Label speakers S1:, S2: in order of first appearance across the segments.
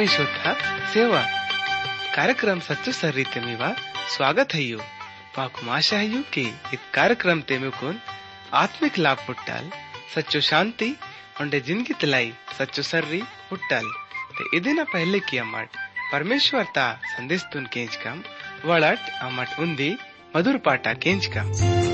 S1: ಆತ್ಮೀಶೋಥ ಸೇವಾ कार्यक्रम सच्चो सर रीते मीवा स्वागत है यू माकुम आशा है यू कि इत कार्यक्रम ते मुकुन आत्मिक लाभ पुट्टाल सच्चो शांति उंडे जिंदगी तलाई सच्चो सर्री पुट्टाल ते इदिना पहले की अमट परमेश्वर ता संदेश तुन केंच कम वड़ट अमट उंदी मधुर पाटा केंच कम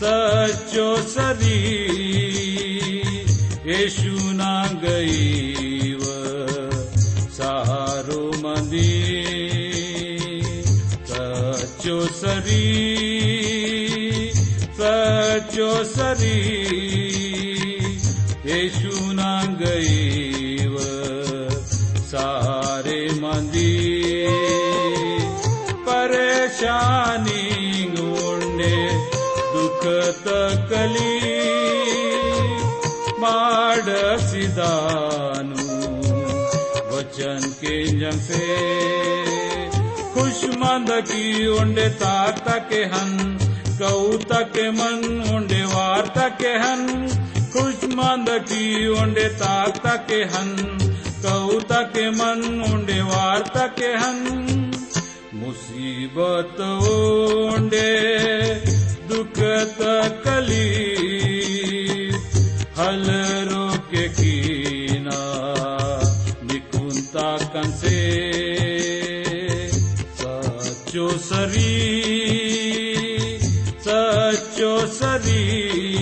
S2: स चो सरी ये सुना ग सारो मदि स चोसरि स चोसरि तकली माडसिदानु वचन के जंसे खुशमंद की उंडे ताता के हन कौता के मन उंडे वार्ता के हन। खुशमंद की उंडे ताता के हन कौता के मन उंडे वार्ता के हन। मुसीबत ओंडे दुख तकली हल रोके कीना निकुंता कंसे सचो सरी सचो सरी।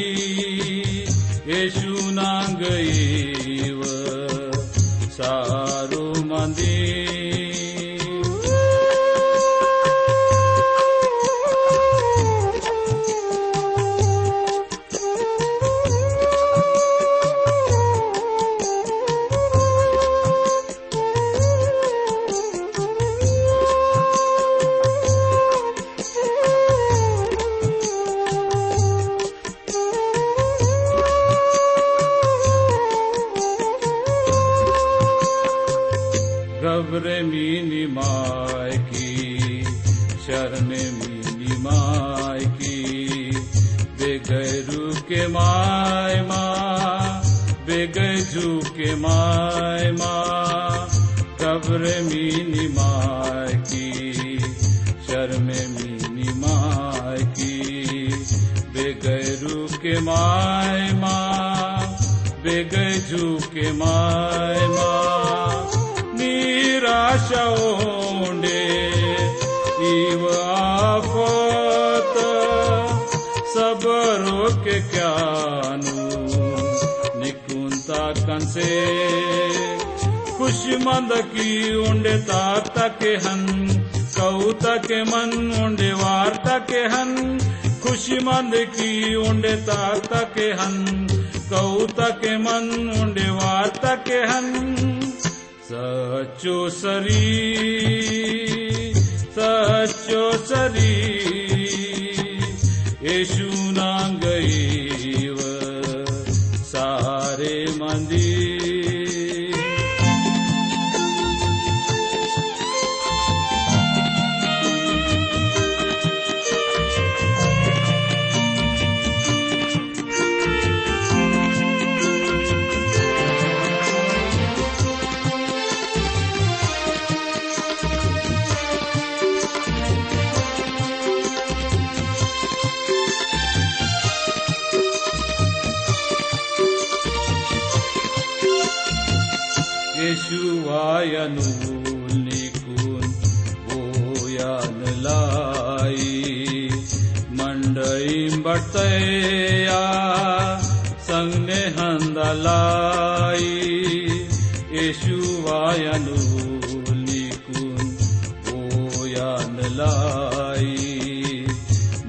S2: शरण मीनी माय की बेगैरू के माय माँ बेगजू के माय माँ घबरे मीनी माय की शर्म मीनी माय की बेगैरू के माय माँ बेगजू के माय माँ निराशा ओंडे इव आफत सबरो के क्यानु निकुंता कंसे खुशमंद की उंडे ताता हन कौता के मन उंडे वार्ता के हन, खुशमंद की उंडे ताता के हन कौता के मन उंडे वार्ता के हन। सचो सरी येशुवायनु निकुन बोयान लाई।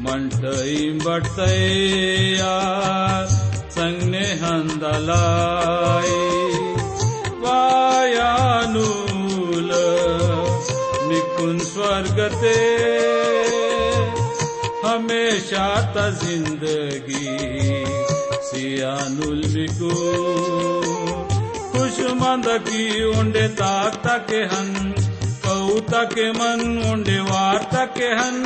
S2: मंडई बटया संगने हंदलाई वायानूल निकुन स्वर्गते, हमेशा ता ज़िंदगी। सियानुल मिकू मंद की उंडे ताक तके हन कऊ तके मन ओंडे वार तके हन,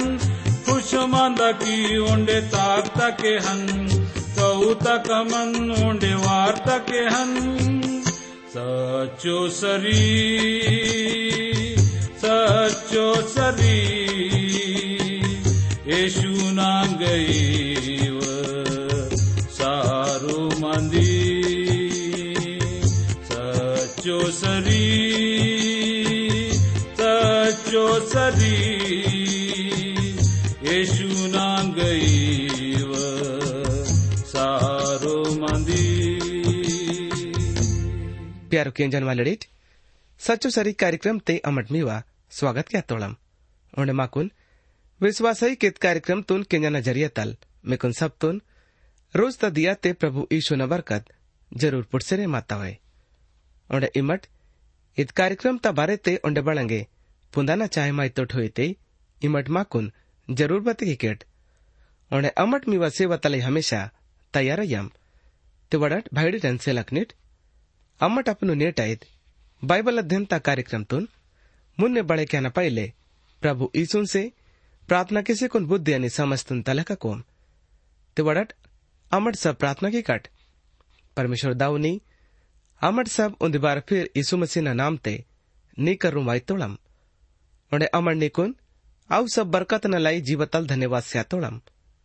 S2: खुश मंद की उंडे ताक तके हन कऊ तक मन ओंडे वार तके हन। सचो सरी सचो सरी, यशु नाम गई सारो मंदी सरी सचो सरी सारो मंदी
S1: प्यारो केंजन वालडीट सच्चो सरी कार्यक्रम ते अमट मीवा, स्वागत क्या तोळम उंडे माकून विश्वासही कित कार्यक्रम तुन केंजना ज़रिया तल। मेकुन सब तुन, रोज त दिया ते प्रभु ईशु न बरकत ज़रूर पुटसेरे माता हुए। ᱚᱸᱰᱮ इमट ᱤᱫ कार्यक्रम ता बारे ते ओंडे बळंगे पुंदाना चाय माई तो ठोयते इमट माकुन ज़रूर बतगी केट ओंडे अमट मिवा सेवा तले हमेशा तयार यम ते वडट भाईडी टन से अमट अपनु नेट आयत बाइबल अध्ययन ता कार्यक्रम तुन मुन्ने बड़े कहना पाइले प्रभु ईसुन से प्रार्थना के सिकुन बुद्धि यानी समस्तुन तले का कोम ते वडट अमट सब प्रार्थना की कट परमेश्वर दाऊनी अमट सब उन बार फिर यीशु मसीह ना नाम ते नी करूँ वाई तोड़म उन्हें अमर निकुन आउ सब बरकत न लाई जीवतल धन्यवाद से तोड़म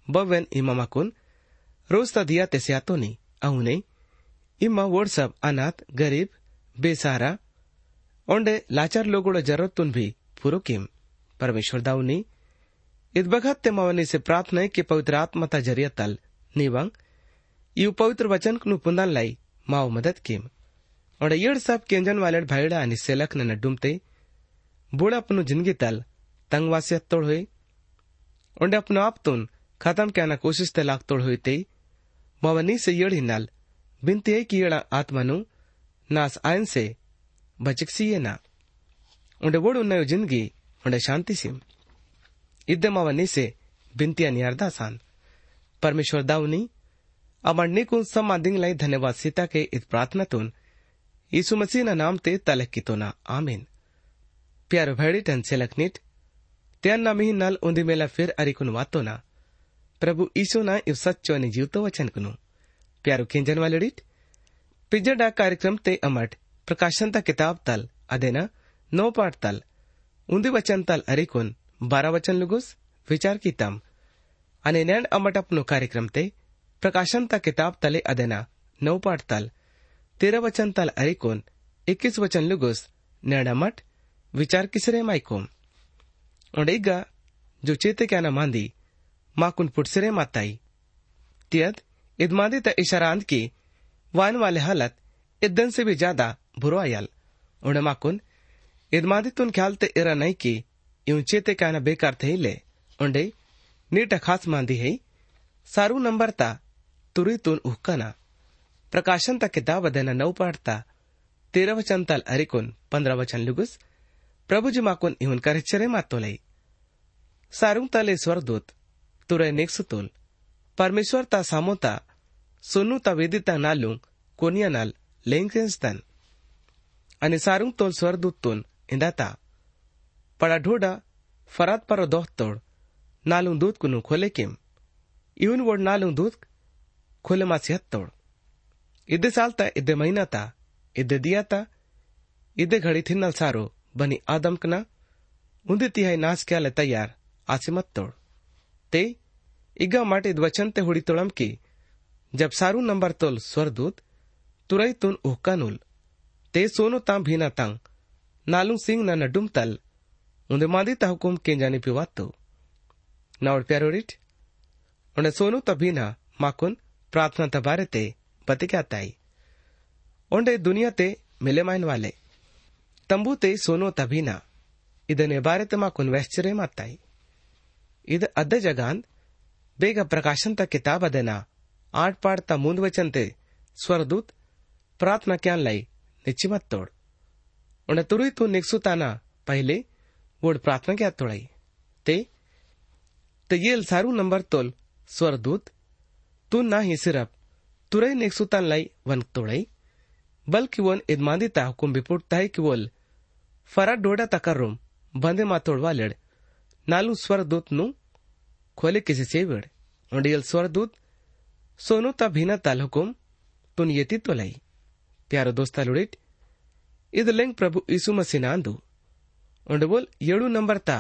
S1: बवेन इमामा कुन, रोज ता दिया ते से आतो नी अहू नहीं इम्मा वोट्सअप अनाथ, गरीब बेसहारा ओंडे लाचार लोगों जरूरतुन भी पूरो किम। परमेश्वर दाऊनी इत बखत ते मवनी से प्रार्थना है कि पवित्र आत्मा ता ज़रिया तल। निवंग यू पवित्र वचन नु पुंदन लाई माओ मदद किम। ओंडे येड सब केंजन वाले भाईड़ा अनि सेलक न डुमते बूढ़ा अपनु जिंदगी तल तंगवासियत तोड़ हुई ओंडे अपनो आप तुन खत्म क्या ना कोशिश ते लाख तोड़ हुई ते मवनी से येड़ ही नल ಬಿಂತಿಯೇ ಕೀಳ ಆತ್ಮನು ನಾಸ್ ಆಯನ್ से बचकसीये ना उंडे वोड उन्नयो जिंदगी उंडे शांति सिम इद्दे मावनी से बिंतिया नियारदा सान परमेश्वर दाऊनी अमरनी कुन सम्मा दिंग लाई धन्यवाद सीता के इत प्रार्थना तुन यीशु मसीह ना नाम ते तलक की तो ना। आमीन। प्यारो भैडी टन से लखनीट त्यान ना मिही नल उन्दी मेला फिर अरिकुन वातो ना। प्रभु ईशु ना इव सच्चो ने जीवतो वचन कुनु। प्यारो खिंजन वालड़ीट पिजडा कार्यक्रम ते अमट प्रकाशन ता किताब तल अदेना नौ पाठ तल। उन्दी वचन तल अरिकुन बारह वचन लुगुस, विचार की तम अने ते ता नौ तेरह वचन तल अरिकुन इक्कीस वचन लुगुस। नैन अमट विचार किसरे माइकोम? ओडेगा, जो चेते क्या न मांदी, माकुन पुटसरे माताई। तियद इदमादी त इशारांत की, वान वाले हालत इदन से भी ज़्यादा बुरो आयल। उन्हें माकुन इदमादी तुन ख्याल ते इरा नहीं की, यूँ चेते कहना बेकार थे ले। उंडे नीट खास मांदी है। सारू नंबर ता, तुरी तुन उहकना प्रकाशन ता किताब देना नौ पाठता तेरह वचन तल अरिकुन पंद्रह वचन लुगुस प्रभु जी माकुन इहुन कर मातो लई सारू तले स्वरदूत तुरे नेक सुतुल परमेश्वर ता सामोता सोनू ता वेदिता नालू कोनिया नाल लेंगसेंस्तान અને સારું તોલ સ્વરદૂત તોન ઇંદાતા પડા ઢોડા ફરાત પરો દોહ તોડ નાલું દૂધ કુનું ખોલે કેમ ಇವನ್ ವಡ್ ನಾಲು ದೂತ್ ಖೋಲೆ ಮಾಸಿ ಹತ್ತೋಡ್ ಇದ್ದೆ ಸಾಲ್ತಾ ಇದ್ದೆ ಮೈನಾತ ಇದ್ದೆ ದಿಯಾತ ಇದ್ದೆ ಘಡಿ ತಿನ್ನಲ್ ಸಾರೋ ಬನಿ ಆದಮ್ಕನ ಉಂದೆ ತಿಹಾಯ್ ನಾಸ್ ಕ್ಯಾಲೆ ತಯ್ಯಾರ್ ಆಸಿ ಮತ್ತೋಡ್ ते इगा माटे वचन ते हुड़ी तोड़म की जब सारू नंबर तोल स्वरदूत तुरई तुन उहकानुल ते सोनो तां भीना तंग नालू सिंह ना नडुम तल उन्दे मादी ता हुकुम के जाने पिवातो नावड़ प्यारोरिट उन्हें सोनू तबीना माकुन प्रार्थना तबारे ते बते क्या ताई उन्हें दुनिया ते मिले माइन वाले तंबू ते सोनो तबीना ಇದನ್ನೇ ಬಾರತೆ ಮಾಕುನ್ ವೆಶ್ಚರೆ ಮಾತಾಯಿ ಇದು ಅದ್ದ ಜಗಾನ್ ಬೇಗ ಪ್ರಕಾಶಂತ ಕಿತಾಬ್ ಅದೇನಾ ಆಟ್ ಪಾಡ್ತಾ ಮುಂದುವಚಂತೆ ಸ್ವರದೂತ್ ಪ್ರಾರ್ಥನಾ ಕ್ಯಾನ್ ಲೈ ನಿಚ್ಚಿ तोड़ उन्हें तुरई तू निकसुताना पहले वोड प्रार्थना क्या तोड़ाई ते ते ये सारू नंबर तोल स्वरदूत तू ना ही सिर्फ तुरई निकसुतान लाई वन तोड़ाई बल्कि वोन इदमांदिता हुकुम बिपुटता है कि वोल फरा डोडा तकर्रुम बंदे मातोड़वालेड नालू स्वरदूत नु खोले किसी सेवड़ उंडियल स्वरदूत सोनु ता भीना ताल हुकुम तुन येती तो लाई प्यारो दोस्ता लुड़िट इद लेंग प्रभु यीशु मसीह नांदू उंड बोल येड़ू नंबर ता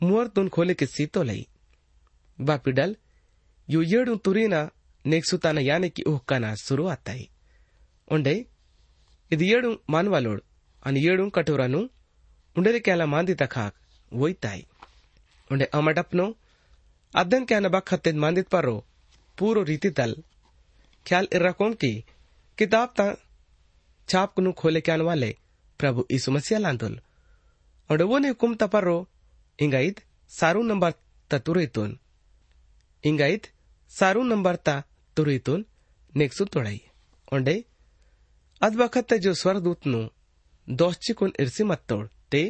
S1: मुअर तुन खोले किसी तो लाई ಬಾಪಿಡಲ್ ಯು ಏಡು ತುರಿನ ನೆಕ್ಸುತಾನ ಯಾನೆಕಿ ಉಹ್ಕನ ಸುರು ಆತಾಯಿ ಒಂಡೆ ಇದು ಏಡು ಮಾನ್ವಾಲೋಡ್ ಅನ್ ಏಡು ಕಟೋರನು ಉಂಡೆದೆ ಕ್ಯಾಲ ಮಾಂದಿ ತಖಾಕ್ ಒಯ್ತಾಯಿ ಒಂಡೆ ಅಮಡಪ್ನೋ ಅದ್ದನ್ ಕ್ಯಾನ ಬಕ್ ಹತ್ತೆದ್ ಮಾಂದಿತ್ ಪರೋ पूरो रीति तल ख्याल इर्रकोम की किताब ता छाप कुनु खोले के आने वाले प्रभु यीशु मसीह लांदुल और वो ने हुकुम तपरो इंगाइद सारू नंबर ततुरेतुन ᱛᱩᱨᱤᱛᱩᱱ ᱱᱮᱠᱥᱩ ᱛᱚᱲᱟᱭ ᱚᱸᱰᱮ ᱟᱫ ᱵᱟᱠᱷᱟᱛ ᱛᱮ ᱡᱚ ᱥᱣᱟᱨᱫᱩᱛ ᱱᱩ ᱫᱚᱥᱪᱤ ᱠᱩᱱ ᱤᱨᱥᱤ ᱢᱟᱛᱛᱚᱲ ᱛᱮ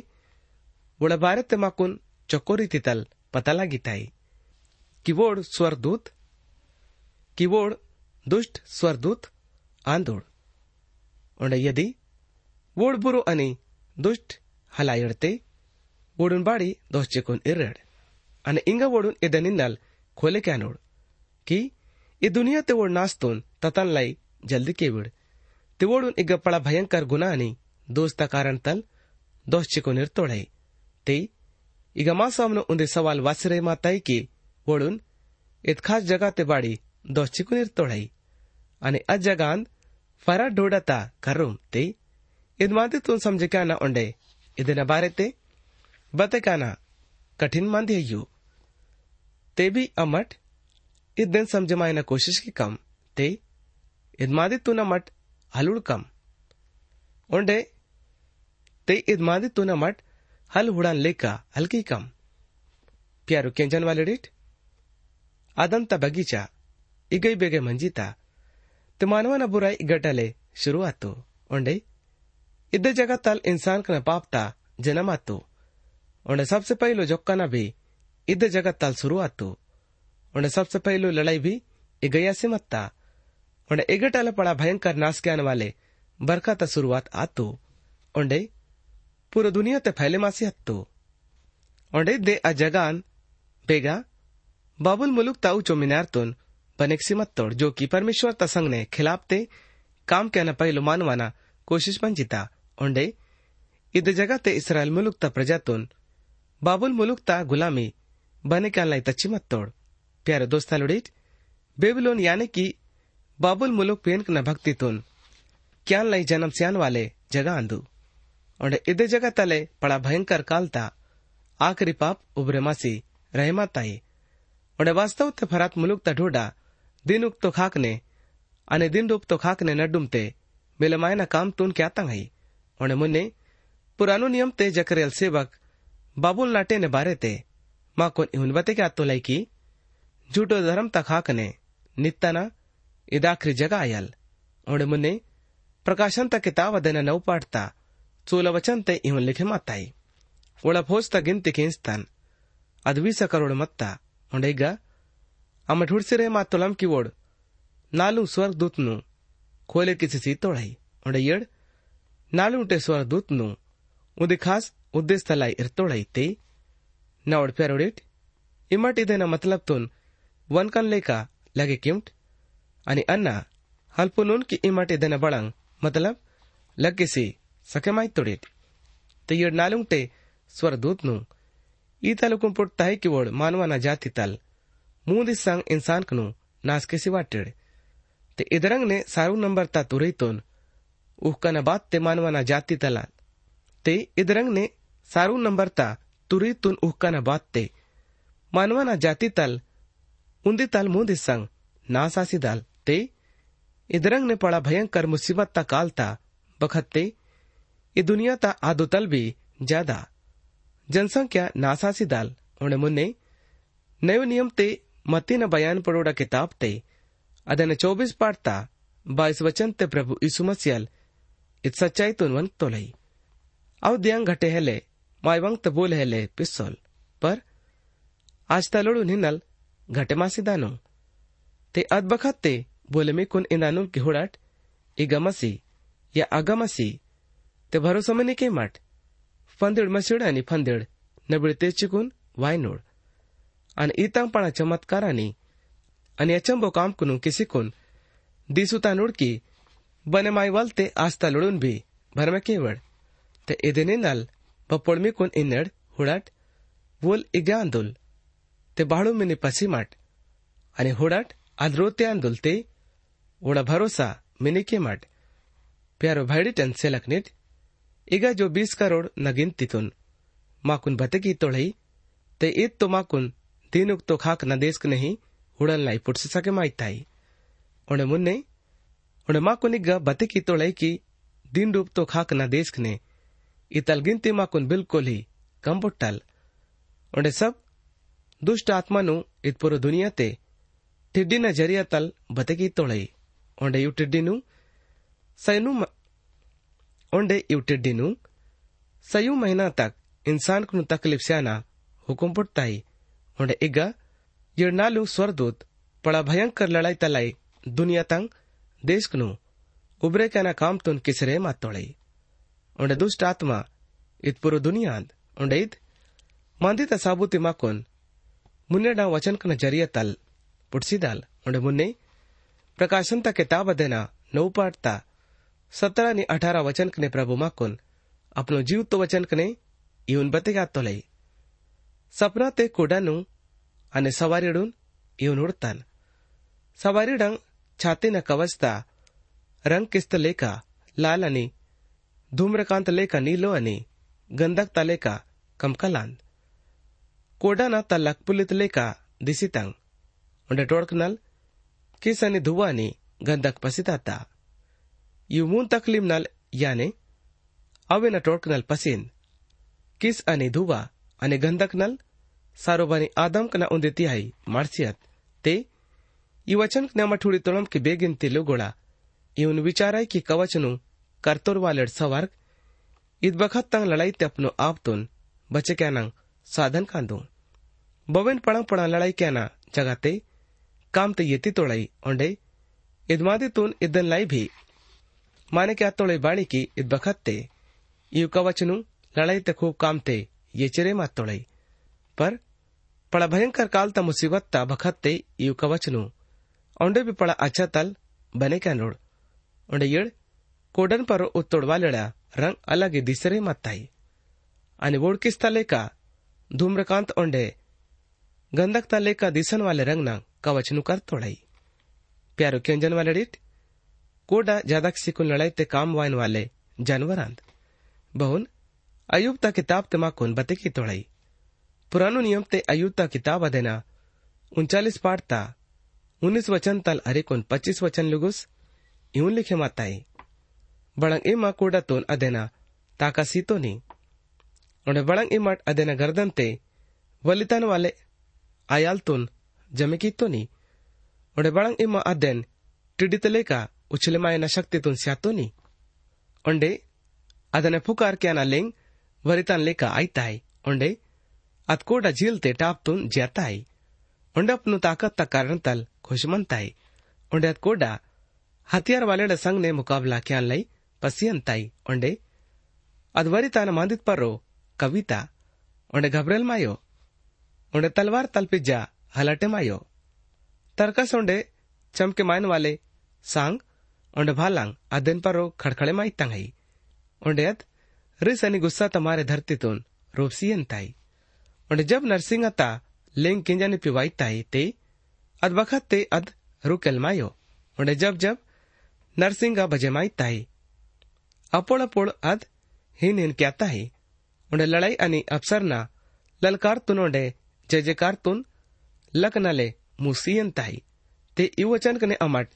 S1: ᱵᱚᱲᱟ ᱵᱟᱨᱮ ᱛᱮ ᱢᱟᱠᱩᱱ ᱪᱚᱠᱚᱨᱤ ᱛᱤᱛᱟᱞ पताला गीताई किवोड स्वरदूत किवोड दुष्ट स्वरदूत आंदोड़ ओंडे यदि वोड बुरो अने दुष्ट हलायड़ते वोडुन बाड़ी दोस्चे कोन इरड़ अने इंगा वोडुन इदनिन्नल खोले क्यानोड़ कि ये दुनिया तेवड नास्तोन ततन लाई जल्द केवड तेवड़ एक बड़ा भयंकर गुना नहीं दोस्ता कारण तल दोष चिको निर्तोड़े ते इग मासवन उन्दे सवाल वासरे माताई की वोड़ इत खास जगह ते बाड़ी दोष चिको निर्तोड़े अने अजगान फरा ढोड़ता करुम ते इद मांदे तुन समझ क्या ना उन्दे इद बारे ते बते क्या ना कठिन मांदे यू ते भी अमठ इदन समझमायना कोशिश की कम। ते, इदमादी तू मट हलुड़ कम। ओंडे, ते इदमादी तू मट हल हुड़ान लेका, हल्की कम। प्यारो केंजन वाले डिट अदंता बगीचा, इगई बेगे मंजीता। ते मानवाना बुराई इगटले शुरुआतो ओंडे इद्दे जगह तल इंसान कन पापता जन्मातो ओंडे सबसे पहलो जोक्काना भी इद्दे जगह तल शुरुआतो ओंडे सबसे पहलो लड़ाई भी इगया से मत्ता। ओंडे इगटल पड़ा भयंकर नाश के आने वाले बरखा ता शुरुआत आतो। ओंडे पूरा दुनिया ते फैले मासी हत्तो। ओंडे दे आ जगान, बेगा, बाबुल मुलुक ताऊ चो मिनारतुन बनेक सिमत्तोड़ जो कि परमेश्वर तसंग ने खिलाफ ते काम के न पहलो मानवाना कोशिश पंजिता ओंडे इद जगह ते इसराइल मुलुक ता प्रजातुन बाबुल मुलुक ता गुलामी बने क्या लाई तच्ची मत्तोड़ प्यारे दोस्तालुडीट बेबीलोन यानी कि बाबुल मुलुक पेनक न भक्ति तुन, क्यान लाई जन्म स्यान वाले जगह आंदू। और इदे जगह तले पड़ा भयंकर कालता आखरी पाप उबरे मासी रहमा ताई। और वास्तव ते फरात मुलुक ता ढोडा दिन उक तो खाकने अने दिन रूप तो खाकने नडुमते मिलमायना काम तुन क्या तंगई और मुन्ने, पुरानो नियम ते जकरेल सेवक बाबुल नाटे ने बारे ते, माँ कोन इहुन बते क्या तो लाई की? ජුටෝ දරම් තකාකනේ ನಿತ್ತನ ಇದಾಕ್ರಿ ಜಗ ಆಯಲ್ ಒಣೆ ಮುನ್ನೆ ಪ್ರಕಾಶಂತ ಕಿತಾಬ್ ಅದನ್ನ ನೌ ಪಾಡ್ತಾ ಚೂಲವಚಂತ ಇವನ್ ಲಿಖೆ ಮತ್ತಾಯಿ ಒಳ ಫೋಸ್ತ ಗಿಂತಿ ಕೇನ್ಸ್ತಾನ್ ಅದು ವೀಸ ಕರೋಡ್ ಮತ್ತ. ಒಂಡ ಈಗ ಅಮ್ಮ ಹುಡ್ಸಿರೆ ಮಾತು ಲಮ್ಕಿ ಓಡ್, ನಾಲು ಸ್ವರ್ಗ ದೂತ್ನು, ಕೋಲೆ ಕಿಸಿಸಿ ತೋಳೈ. ಒಂಡ ಏಡ್ ನಾಲು ಉಂಟೆ ಸ್ವರ್ಗ ದೂತ್ನು, ಉದಿ ಖಾಸ್ ಉದ್ದೇಶಲಾಯ್ ಇರ್ತೋಳೈತಿ. ನಾ ಒಡ್ ಪೆರೋಡಿಟ್ ಇಮಟ್ ಇದೆನ ಮತ್ಲಬ್ ತೋನ್ वनकन लेका लगे किम्ट अनि अन्ना हल्पुनून की इमाटे देना बड़ंग मतलब लगे सी सके माय तोडीत ते येड नालुंगटे स्वरदूत नु ई तालुकुन पुटताही किवळ मानवाना जाती तल मुंद संग इंसान कनु नास के सिवा वाटेड ते इधरंग ने सारू नंबर ता तुरैतोन उहकन बात ते मानवाना जाती तलात ते इधरंग ने सारू नंबर ता तुरीतून उहकन बात ते मानवाना जाती तल ಉಂದಿತ್ತಲ್ ಮುಂದಿ ते ನಾಸಾಸಿದಲ್ ने पड़ा भयंकर मुसीबत ता काल ता बखत ते ये दुनिया ता आदोतल भी ज़्यादा जनसंख्या नासासी दाल उन्हें मुन्ने नयो नियम ते मती न बयान पड़ोड़ा किताब ते अदन चौबीस पाठता बाईस वचन ते प्रभु यीशु मसीहल इत सच्चाई तो वंग तो लई आउ दियांग घटे हेले माय वंग बोल हेले पिस्सोल पर आज तलोड़ निनल घटे मासिदानो ते अद बखत ते बोले में कुन इंदानुल की हुड़ाट इगा मसी, या अगमसी ते भरोसा मनी के माट। फंदेड मसिड आणि फंदेड। नबळे ते चिकून वायनोड आणि इतांपणा चमत्कारांनी आणि अचंबो काम कुनू किसिकून दिसुता नुडकी बने मायवाल ते आस्ता लुडून भी भरमे केवळ ते इदेनिनल बपोडमिकून इन्नड हुडाट? वोल इग्या आंदोल। ते बाळू मिनी पसीमाट आणि हुडाट आंदोल ते उडा भरोसा मिनी के माट. प्यारो भाईडिटन सेलक नीट इगा जो बीस करोड़ नगिन तितुन. माकुन भतकी तोड़ई ते ईद तो माकुन, दीनुक तो खाक न देस्क नहीं उड़ल लाई पुटस सके माइताई उड़े मुन्ने उड़े माकुन इगा भतकी तोड़ई की दिन रूप तो खाक न देस्क ने इतल गिनती माकुन बिल्कुल ही कम बुट्टल सब दुष्ट आत्मा नु इत पूरो दुनिया ते टिड्डी न ज़रिया तल बतकी तोड़ई ओंडे यू टिड्डी नु सैनु ओंडे यू टिड्डी नु सयू महीना तक इंसान को तकलीफ़ स्याना हुकुम पुटताई ओंडे इगा यिड़नालू स्वरदूत पड़ा भयंकर लड़ाई तलाई दुनिया तंग देश कनु उबरे कहना काम तुन किसरे मात तोड़ई ओंडे दुष्ट आत्मा इत पूरो दुनिया ओंडे इत मांदी साबुती माकुन ಮುನ್ನೆ ನಾವು ವಚನಕನ ಜರಿಯತಲ್ ಪುಟ್ಸಿದಾಲ್ ಒಂಡೆ ಮುನ್ನೆ ಪ್ರಕಾಶಂತ કિતાબદેના નવ પાઠતા સતરા ની અઢારા વચન કને પ્રભુ માકોન આપનો જીવ તો વચન કને ઇવન બતેગા તો લઈ સપના તે કોડાનું અને સવારીડું ઇવન ઉડતાન સવારીડં છાતીના કવચતા રંગ કિસ્ત લેખા લાલ અને ધૂમ્રકાંત લેખા નીલો અને ગંધકતા લેખા કમકલાન कोडाना तलाक पुलित लेका दिसितंग उंडे टोडकनल किसने धुवानी गंदक पसिताता। यू मून तकलीम नल, याने अवेना टोडकनल पसिन। किस अने धुवा अने गंदक नल सारोबानी आदम कना उंदेती आई मार्सियत। ते ई वचन कना मठुरी तोलम के बेगिन तेलो गोड़ा। इवन विचाराय की कवचनु कर्तोर वालेड सवर्ग। इत बखत तंग लड़ाई ते अपनो आपतुन बचे क्या साधन कांदू। आप तुन बचे क्या नंग साधन कांदू बवेन पड़ंग पड़ा लड़ाई क्या ना जगाते, काम ते येती तोड़ाई, ओंडे, इदमादी तुन इदन लाई भी। माने क्या तोड़े बाणी की ईद बखत ते यू कवचनु लड़ाई ते खूब काम ते, ये चिरे मात तोड़ाई। पर, पड़ा भयंकर काल त मुसीबत ता बखत ते यू कवचनु औंडे भी पड़ा अच्छा तल, बने क्या नोड। उंडे येड, कोडन पर उत्तोड़वा लेड़ा, रंग अलग दिसरे मत मत्ताई आणि वोडकिस्ता लेका धूम्रकांत ओंडे गंधकता लेका दिसन वाले रंग ना कवचनु कर तोड़ाई। प्यारो क्यंजन वाले डिट कोडा ज़्यादा सिकुन लड़ाई ते काम वाइन वाले जानवरांत। बहुन अयुब ता किताब ते माकुन बते की तोड़ाई। पुरानो नियम ते अयुब ता किताब अदेना, उनचालीस पाठ ता, उन्नीस वचन तल अरे अरेकुन पच्चीस वचन लुगुस इवन लिखे माताई। बड़ंग ए कोडा तोन अदेना, ताका सीतो नी। उन्हें बड़ंग ए मट अदेना गर्दन ते, वलितन वाले आयाल तो नी उन्हें बड़ंग इमा अदेन टिडी तले का उछले माए न शक्ति अदने क्या वरितन लेका आईताई उंडे अतकोडा झील ते टाप तुन ज्याताई उंडे अपनु ताकत ता कारण तल खुशमंताई उंडे अतकोडा हथियार वाले संग ने मुकाबला क्या लई पसियंताई उंडे अदवरी तान मांदित परो कविता उंडे घबरेल मायो उंडे तलवार तलपिज्जा हलाटे मायो। तरकस उंडे चमके मायन वाले सांग उंडे भालांग अदेन परो खड़खड़े माई तंगई। उंडे अद रिस अनि गुस्सा तमारे धरती तुन रूपसियंताई उंडे जब नरसिंह ता लेंग किंजाने पिवाई ताई ते, अद बखत ते अद रुकेल मायो। उंडे जब जब नरसिंगा बजेमाई ताई। अपोड़ अपोड़ अद हिन हिन क्या ताई। उंडे लड़ाई अनि अफसरना ललकार तुनोंडे जय जयकार तुन लकनले मुसियन ते इवचन कने अमट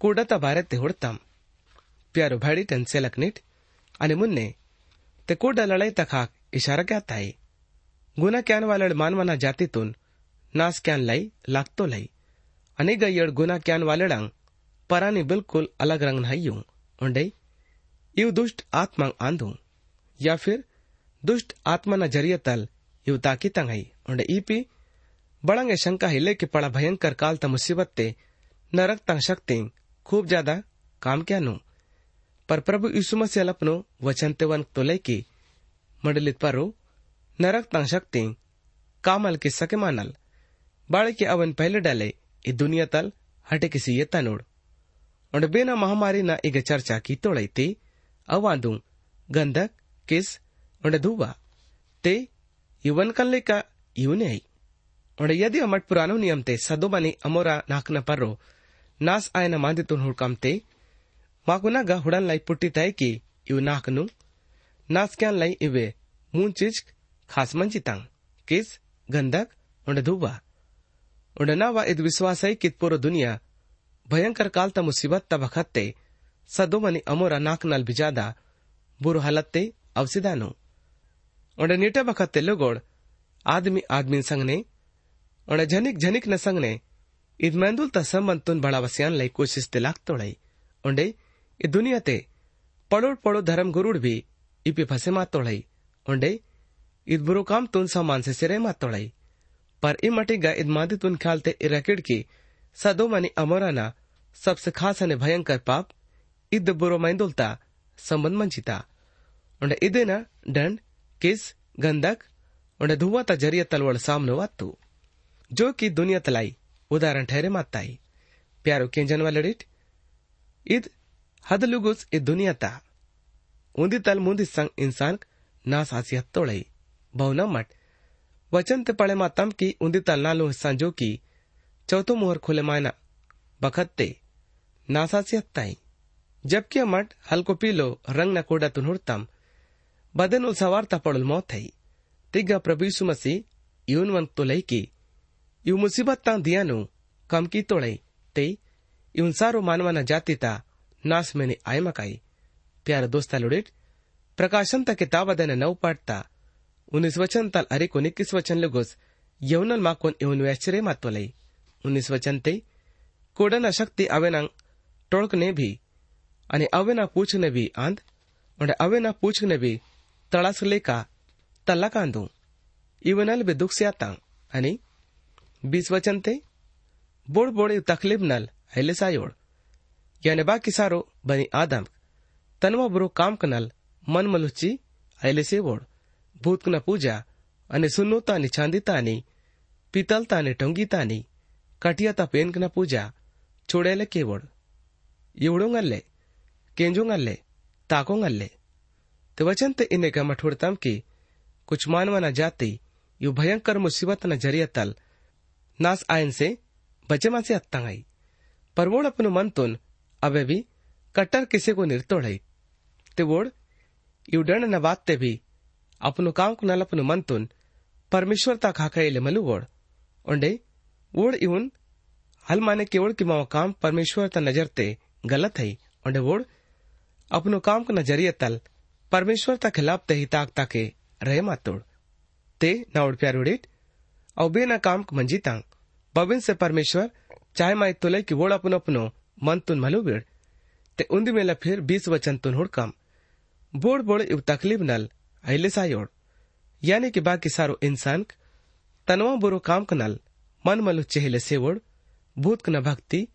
S1: कुडता बारे ते हुडतम। प्यारो भाड़ी टन से लकनिट अनि मुन्ने, ते कुडा लड़ाई तखाक इशारा क्या गुना क्यान वाले जाती तुन, नास क्यान लाई लागतो लाई। अनेक येड गुना क्यान वालेडांग परानी बिल्कुल अलग रंग नहीं उंडे इव दुष्ट आत्मा आंदू या फिर दुष्ट आत्मा न जरिए तल इव ताकी तंगई उंडे ईपी बड़ंगे शंका हिले के पड़ा भयंकर काल त मुसीबत ते नरक तंग शक्ति खूब ज्यादा काम क्या नु पर प्रभु यीशु मसीह अपनो वचन ते वन तो लेकी मंडलित परो नरक तंग शक्ति कामल के सके मानल बाड़े के अवन पहले डाले ಈ ದುನಿಯತಲ್ ಹಟಕಿಸಿ ಎತ್ತನೋಡ್ ಒಂಡ ಬೇನ ಮಹಾಮಾರಿನ ಈಗ ಚರ್ಚಾ ಕಿ ತೋಳೈತಿ ಅವಾದು ಗಂಧಕ್ ಕಿಸ್ ಒಂಡ ಧೂವ ते युवन कल्ले का युने आई और यदि अमट पुरानो नियम ते सदोबानी अमोरा नाकना पर्रो नास आयन मांदितुन हुड़काम ते माकुना गा हुड़न लाई पुट्टी तय की यु नाकनु नास क्या लाई इवे मून चीज़ खास मंजितांग किस गंधक और धुबा उडनावा इद विश्वास है कि पूरा दुनिया भयंकर काल ता मुसीबत ता बखत्ते सदोमनी अमोरा नाक नल बिजादा बुरो हालत्ते अवसिदानो उंडे नीटे बखत्ते लोगोड़ आदमी आदमी संगने उंडे झनिक झनिक न संगने इद मैंदुल ता संबंध तुन बड़ा वसियान लाई कोशिश ते लाख तोड़ाई उंडे इ दुनिया ते पड़ोड़ पड़ो धर्म गुरुड़ भी इपे फसे मात तोड़ाई उंडे इद बुरो काम तुन सामान से सिरे मात तोड़ाई पर इमटिगा इदमादितुन ख्यालते इरकिड़की सदोमनी अमोराना सबसे खास अने भयंकर पाप इद बुरो मैंदुलता संबंध मंचिता। उंड इदेना दंड किस, गंधक उंड धुआता ज़रिया तलवड़ सामने वातु जो कि दुनिया तलाई, उदाहरण ठहरे माताई प्यारो केंजन वालडिट इद हदलुगुस इद दुनिया ता। उंदी तल मुंदी संग इंसान नास आसियत तोड़ई। बहुना मट। वचन ते पड़े मातम की उंदी तल नालो हिस्सा जो की चौथो मुहर खुले मायना बखत्ते नासासियत ताई। जबकि मट हल्को पीलो रंग न कोडा तुनहुड़तम बदन उल सवारता पड़ल मौत थई तिग्गा प्रभु यीशु मसीह यून वन तो लई की यू मुसीबत ता दियानु कम की तोड़ई ते यून सारो मानवाना जाति ता नास मैंने आय मकाई प्यार दोस्ता लुड़िट प्रकाशन ता किताब अदन नव पाटता उन्नीस वचन तल अरे को निक्कीस वचन लगोस यवनल माकोन इवन वैश्चर्य मात्वलई उन्नीस वचन ते कोडन अशक्ति अवेना टोळकने भी અને અવેના પૂછને બી આંધ અને અવેના પૂછને બી तळासले का, तल्ला कांदू इवनल बेदुख से आता आणि बीस वचन ते बोड बोड तकलीब नल हैले सायोड। याने बा किसारो बनी आदम। तनवा बुरो काम कनल मन मलुची हैले से बोड। भूत कना पूजा, अने सुनोता नि चांदीता नि पीतलता नि टंगीता नि कटियाता पेन कना पूजा छोड़ेले केवड़ इवड़ो गल्ले, केंजो ले ताको गल्ले। ते वचन ते इन्हें का मठोड़तम की, कुछ मानवा न जाति, यु भयंकर मुसीबत न ज़रिया तल। नास आयन से, बचे से अत्तंगाई पर वोड़ अपनो मन तुन, अबे भी, कट्टर किसी को निर्तोड़। ते वोड़, यु डण न बात भी, अपनो काम को नल मन तुन, परमेश्वर ता खाकाइले मलु वोड़। ओंडे वोड़ इवन हल माने के वोड़ की माओ काम परमेश्वर ता नज़र ते गलत है। ओंडे वोड़, अपनो काम को नज़रिया तल परमेश्वर खिलाफ तही ताक ताके रहे मातोड। ते नवड और बे न काम मंजी तांग। बबिन से परमेश्वर चाहे माए तुले की वोड अपन अपनो मन तुन मलो बेड। ते उंदी मेला फिर बीस वचन तुन हुड काम। बोड़ बोड़ इव तकलीफ़ नल अहिले सायोड यानी कि बाकी सारो इंसान तनवा बुरो काम कनल मन मलो चेहले सेवड भूत न भक्ति,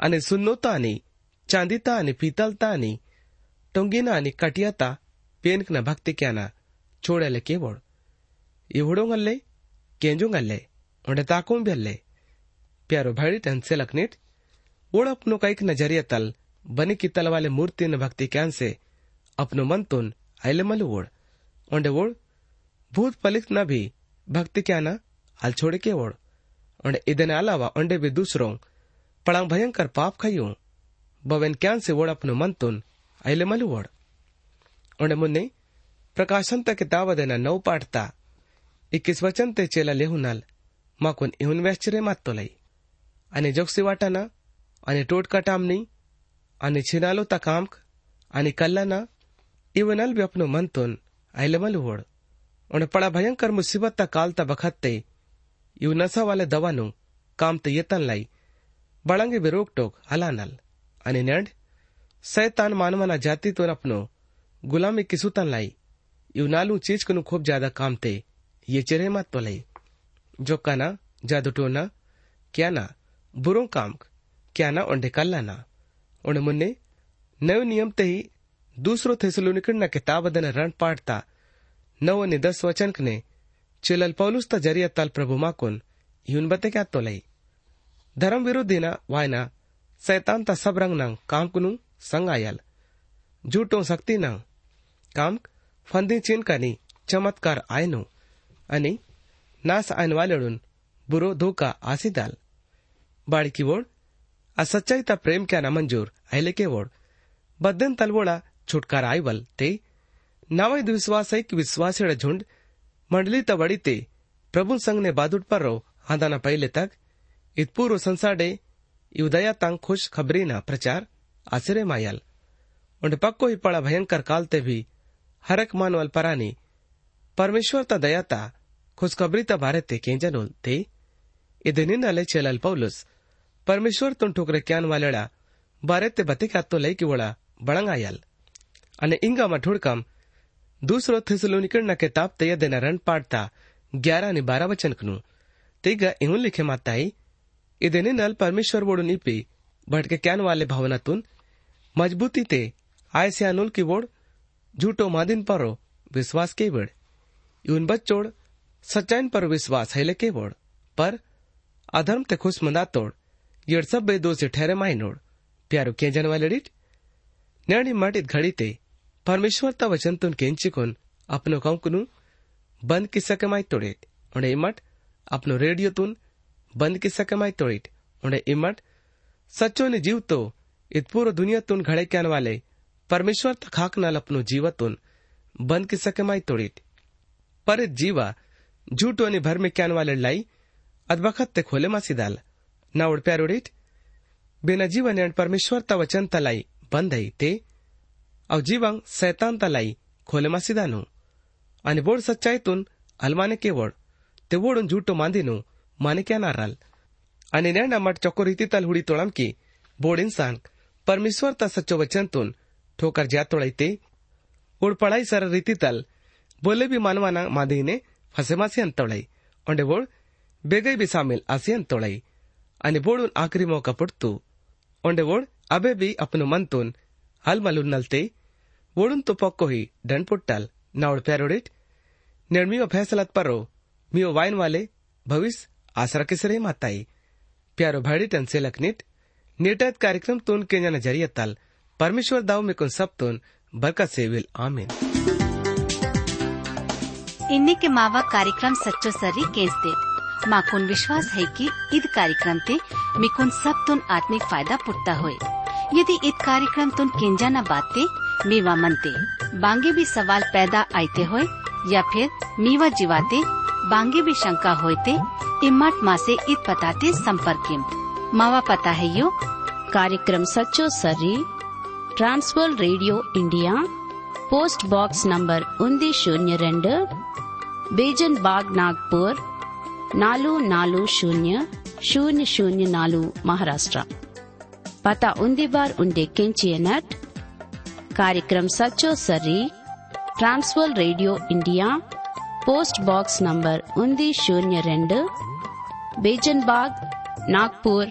S1: अने सुन्नोता चांदीता पीतलता અને कटियाता ಪೇನ್ಕ್ನ ಭಕ್ತಿ ಕ್ಯಾನ ಚೋಡೆಲೆ ಕೇವೋಡ್ ಇವುಡೋಂಗಲ್ಲೆ केंजोंगल्ले उन्हें ताकों भी अल्ले प्यारो भाई टन से लखनीट ओड़ अपनो कईक नजरिया तल बनी की तल वाले मूर्ति न भक्ति क्यान से अपनो मन तुन आइले मलु ओड़ उन्हें ओड़ भूत पलित न भी भक्ति क्या ना अल छोड़ के ओड़ उन्हें इधन अलावा उन्हें भी दूसरों पड़ांग भयंकर पाप खाइयो बवेन क्यान से ओड़ अपनो मन तुन आइले मलु ओड़ उन्हें मुन्ने, प्रकाशन तक किताब देना नौ पाठता। इक्कीस वचन ते चेला लेहुनाल माकून इहुन व्याश्चर्य मात्तोलाई आणि जोगसी वाटाना आणि टोटकाटामनी आणि छिनालो ता कामक आणि कल्लाना इवनल भी अपनो मन आइले मलु ओड़ उन्हें पड़ा भयंकर मुसीबत ता काल ता बखत्ते इव नशा वाले दवानु काम ते येतन लाई। बड़ंगे भी रोक टोक हलानल आणि नेड सैतान मानवाना जाति तो अपनो गुलामी किसुतन लाई इव नालू चीज कनु खूब ज्यादा काम ते ये चिरे मत पलई जो कना जादू टोना क्या ना बुरो काम क्या ना ओंडे कल्ला ना उन्हें मुन्ने नव नियम ते ही दूसरो थेसलुनिकन किताब दन रण पाठता नव नि दस वचन ने चिलल पौलुस ತ ಜರಿಯತ್ತಲ್ ಪ್ರಭು ಮಾಕುನ್ ಇವನ್ ಬತ್ತೆ ಕ್ಯಾತ್ತೊಲೈ धर्म विरोधी ना वायना सैतान ता सब रंग नंग काम कुनु संग आयल झूठो शक्ति नंग काम फंदी चिन कनी चमत्कार आयनो नास आयन वालेडून बुरो धोका आसिदाल बाळी की वोड आ सच्चाई ता प्रेम क्या ना मंजूर आयले के वोड बद्दन तलवोड़ा छुटकारा आईवल ते नावै विश्वास है कि विश्वास झुंड मंडली त बड़ी ते प्रभु संग ने बादुट पर रो आंदाना पहले तक इत पूर्व संसाडे उदया तंग खुश खबरी ना प्रचार आसिरे मायल उंड पक्को ही पड़ा भयंकर भी परमेश्वर ता दया हरक मन अल्परानी परमेश्वर ता दयाता, खुशखबरी ता बारे ते के जनोल थे इधन नले चेल अल्पलुस परमेश्वर तुम ठोकरे क्यान वालेड़ा भारत ते बते का तो लई की वड़ा बड़ंग आयल। अने इंगा मठुड़कम दूसरो थिसलोनिकर न किताब तय देना रन पाटता ग्यारा ने बारह वचन कनु। तेगा इहुन लिखे माताई इधन नल परमेश्वर बोड़ निपी, भटके क्यान वाले भावना तुन, मजबूती ते आय से अनुल की वोड़ झूठो मादिन परो विश्वास के वड यून बच्चोड सच्चाइन पर विश्वास है के वोड पर अधर्म ते खुश मंदा तोड़, येड सब बे दो से ठहरे माई नोड। प्यारो के जन वाले डिट माटित घड़ी ते, परमेश्वर ता वचन तुन केंचिकोन अपनो कंकनु बंद किस्सा कमाई तोड़े, उन्हें इमट अपनो रेडियो तुन, बंद किस्सा कमाई तोड़िट उन्हें इमट सच्चो ने जीव तो इत पूरो दुनिया तुन घड़े क्यान वाले परमेश्वर तक हाक नाल अपनो जीव तुन बंद किस्सा कमाई तोड़िट पर जीवा, झूठो ने भर में क्यान वाले लाई अदबखत ते खोले मासी दाल। ना उड़ प्यारोड़िट बिना जीवन परमेश्वर ता वचन तलाई बंद है ते। अव जीवांग सैतान तलाई खोले मासिदानु आणि बोड सच्चाईतून अलमाने केवळ ते वोडून झूठो मांदिनु माने क्या नाराल आणि नैना मट चौको रीति तल हुडी तोड़म की बोड इंसान, परमेश्वर ता सच्चो वचन तुन ठोकर ज्या तोड़ाईते उड़ पढ़ाई सर रीति तल बोले भी मानवाना मादीने फसे मासी अंतोड़ाई ओंडे बोड ಬೇಗೈ ಬಿ ಸಾಮಿಲ್ ಆಸಿಯನ್ ತೊಳೈ ಅನಿ ಬೋಡುನ್ ಆಖರಿ ಮೌಕ ಪುಡ್ತು ಒಂಡೆ ಬೋಡ್ ಅಬೆ ಬಿ ಅಪನು ಮಂತುನ್ ಅಲ್ ಮಲುನ್ ನಲ್ತೆ ಬೋಡುನ್ तो पक्को ही डन पुट्टल नाउड प्यारोडिट निर्मियो फैसलत परो मियो वाइन वाले भविष्य आसरा किसरे माताई प्यारो भाड़ी टन से लखनिट नेटत कार्यक्रम तुन के जन जरिए तल परमेश्वर दाव में कुन सब तुन बरकत से विल आमीन।
S3: इन्हीं के मावा कार्यक्रम सच्चो सरी केसते माकुन विश्वास है कि ईद कार्यक्रम ते मिकुन सब तुन आत्मिक फ़ायदा पुटता होए। यदि ईद कार्यक्रम तुन केंजा न बाते मीवा मनते बांगे भी सवाल पैदा आते होए या फिर मीवा जीवाते बांगे भी शंका होते इम्मत माँ से ईद पताते संपर्क मावा पता है यो?
S4: कार्यक्रम सच्चो सर्री ట్రాన్స్వర్ radio India post box number ఉంది శూన్య రెండు బీజన్ బాగ్ నాగ్పూర్ నాలుగు నాలుగు శూన్య శూన్య శూన్య నాలుగు మహారాష్ట్ర పత ఉంది బార్ ఉండే కెంచియనట్ కార్యక్రమ సచ్చో సర్రి ట్రాన్స్వర్ radio India post box number ఉంది శూన్య రెండు బీజన్ బాగ్ నాగ్పూర్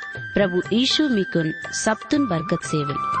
S4: प्रभु यीशु मिकुन सबतुन बरकत सेवल